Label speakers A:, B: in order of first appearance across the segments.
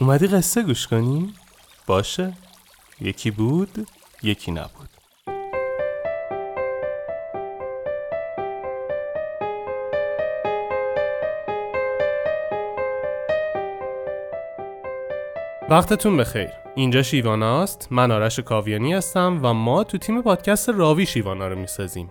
A: اومدی قصه گوش کنی؟ باشه. یکی بود یکی نبود. وقتتون بخیر. اینجا شیواناست من آرش کاویانی هستم و ما تو تیم پادکست راوی شیوانا رو می‌سازیم.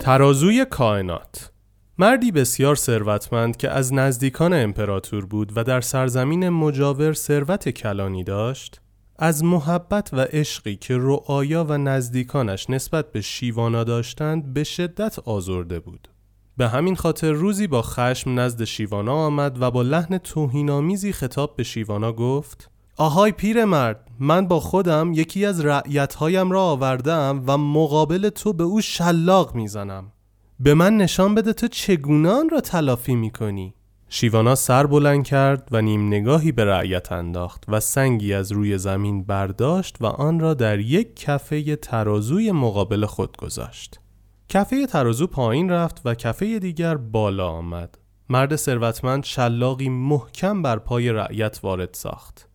A: ترازوی کائنات. مردی بسیار ثروتمند که از نزدیکان امپراتور بود و در سرزمین مجاور ثروت کلانی داشت از محبت و عشقی که رعایا و نزدیکانش نسبت به شیوانا داشتند به شدت آزرده بود. به همین خاطر روزی با خشم نزد شیوانا آمد و با لحن توهینآمیزی خطاب به شیوانا گفت آهای پیرمرد من با خودم یکی از رعیتهایم را آوردم و مقابل تو به او شلاق می‌زنم. به من نشان بده تو چگونه آن را تلافی می‌کنی. شیوانا سر بلند کرد و نیم نگاهی به رعیت انداخت و سنگی از روی زمین برداشت و آن را در یک کفه ترازوی مقابل خود گذاشت. کفه ترازو پایین رفت و کفه دیگر بالا آمد. مرد ثروتمند شلاقی محکم بر پای رعیت وارد ساخت.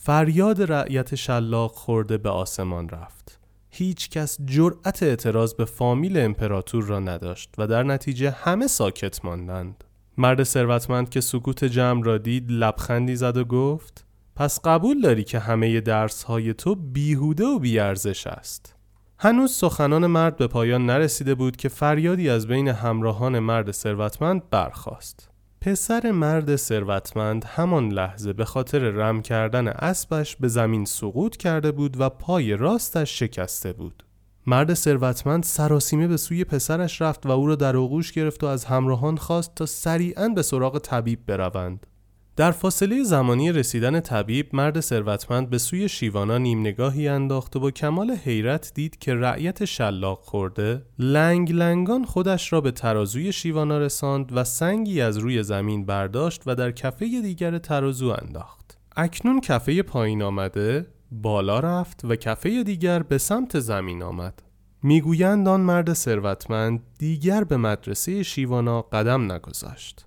A: فریاد رعیت شلاق خورده به آسمان رفت. هیچ کس جرأت اعتراض به فامیل امپراتور را نداشت و در نتیجه همه ساکت ماندند. مرد ثروتمند که سکوت جمع را دید لبخندی زد و گفت پس قبول داری که همه درس های تو بیهوده و بیارزش است. هنوز سخنان مرد به پایان نرسیده بود که فریادی از بین همراهان مرد ثروتمند برخاست. پسر مرد ثروتمند همان لحظه به خاطر رم کردن اسبش به زمین سقوط کرده بود و پای راستش شکسته بود. مرد ثروتمند سراسیمه به سوی پسرش رفت و او را در آغوش گرفت و از همراهان خواست تا سریعا به سراغ طبیب بروند. در فاصله زمانی رسیدن طبیب مرد ثروتمند به سوی شیوانا نیم نگاهی انداخت و با کمال حیرت دید که رعیت شلاق خورده لنگ لنگان خودش را به ترازوی شیوانا رساند و سنگی از روی زمین برداشت و در کفه دیگر ترازو انداخت. اکنون کفه پایین آمده بالا رفت و کفه دیگر به سمت زمین آمد. می‌گویند آن مرد ثروتمند دیگر به مدرسه شیوانا قدم نگذاشت.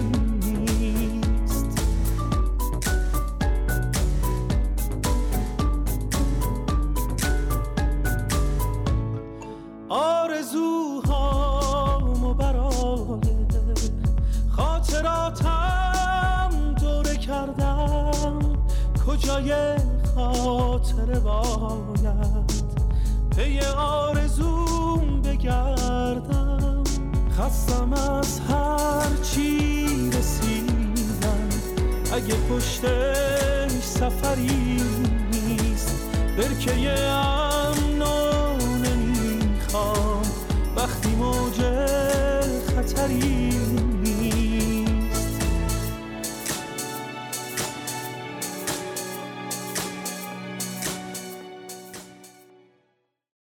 A: کجای خاطر باید پی آرزوم بگردم. خستم از هر چی رسیدم. اگه پشتش سفری نیست برکه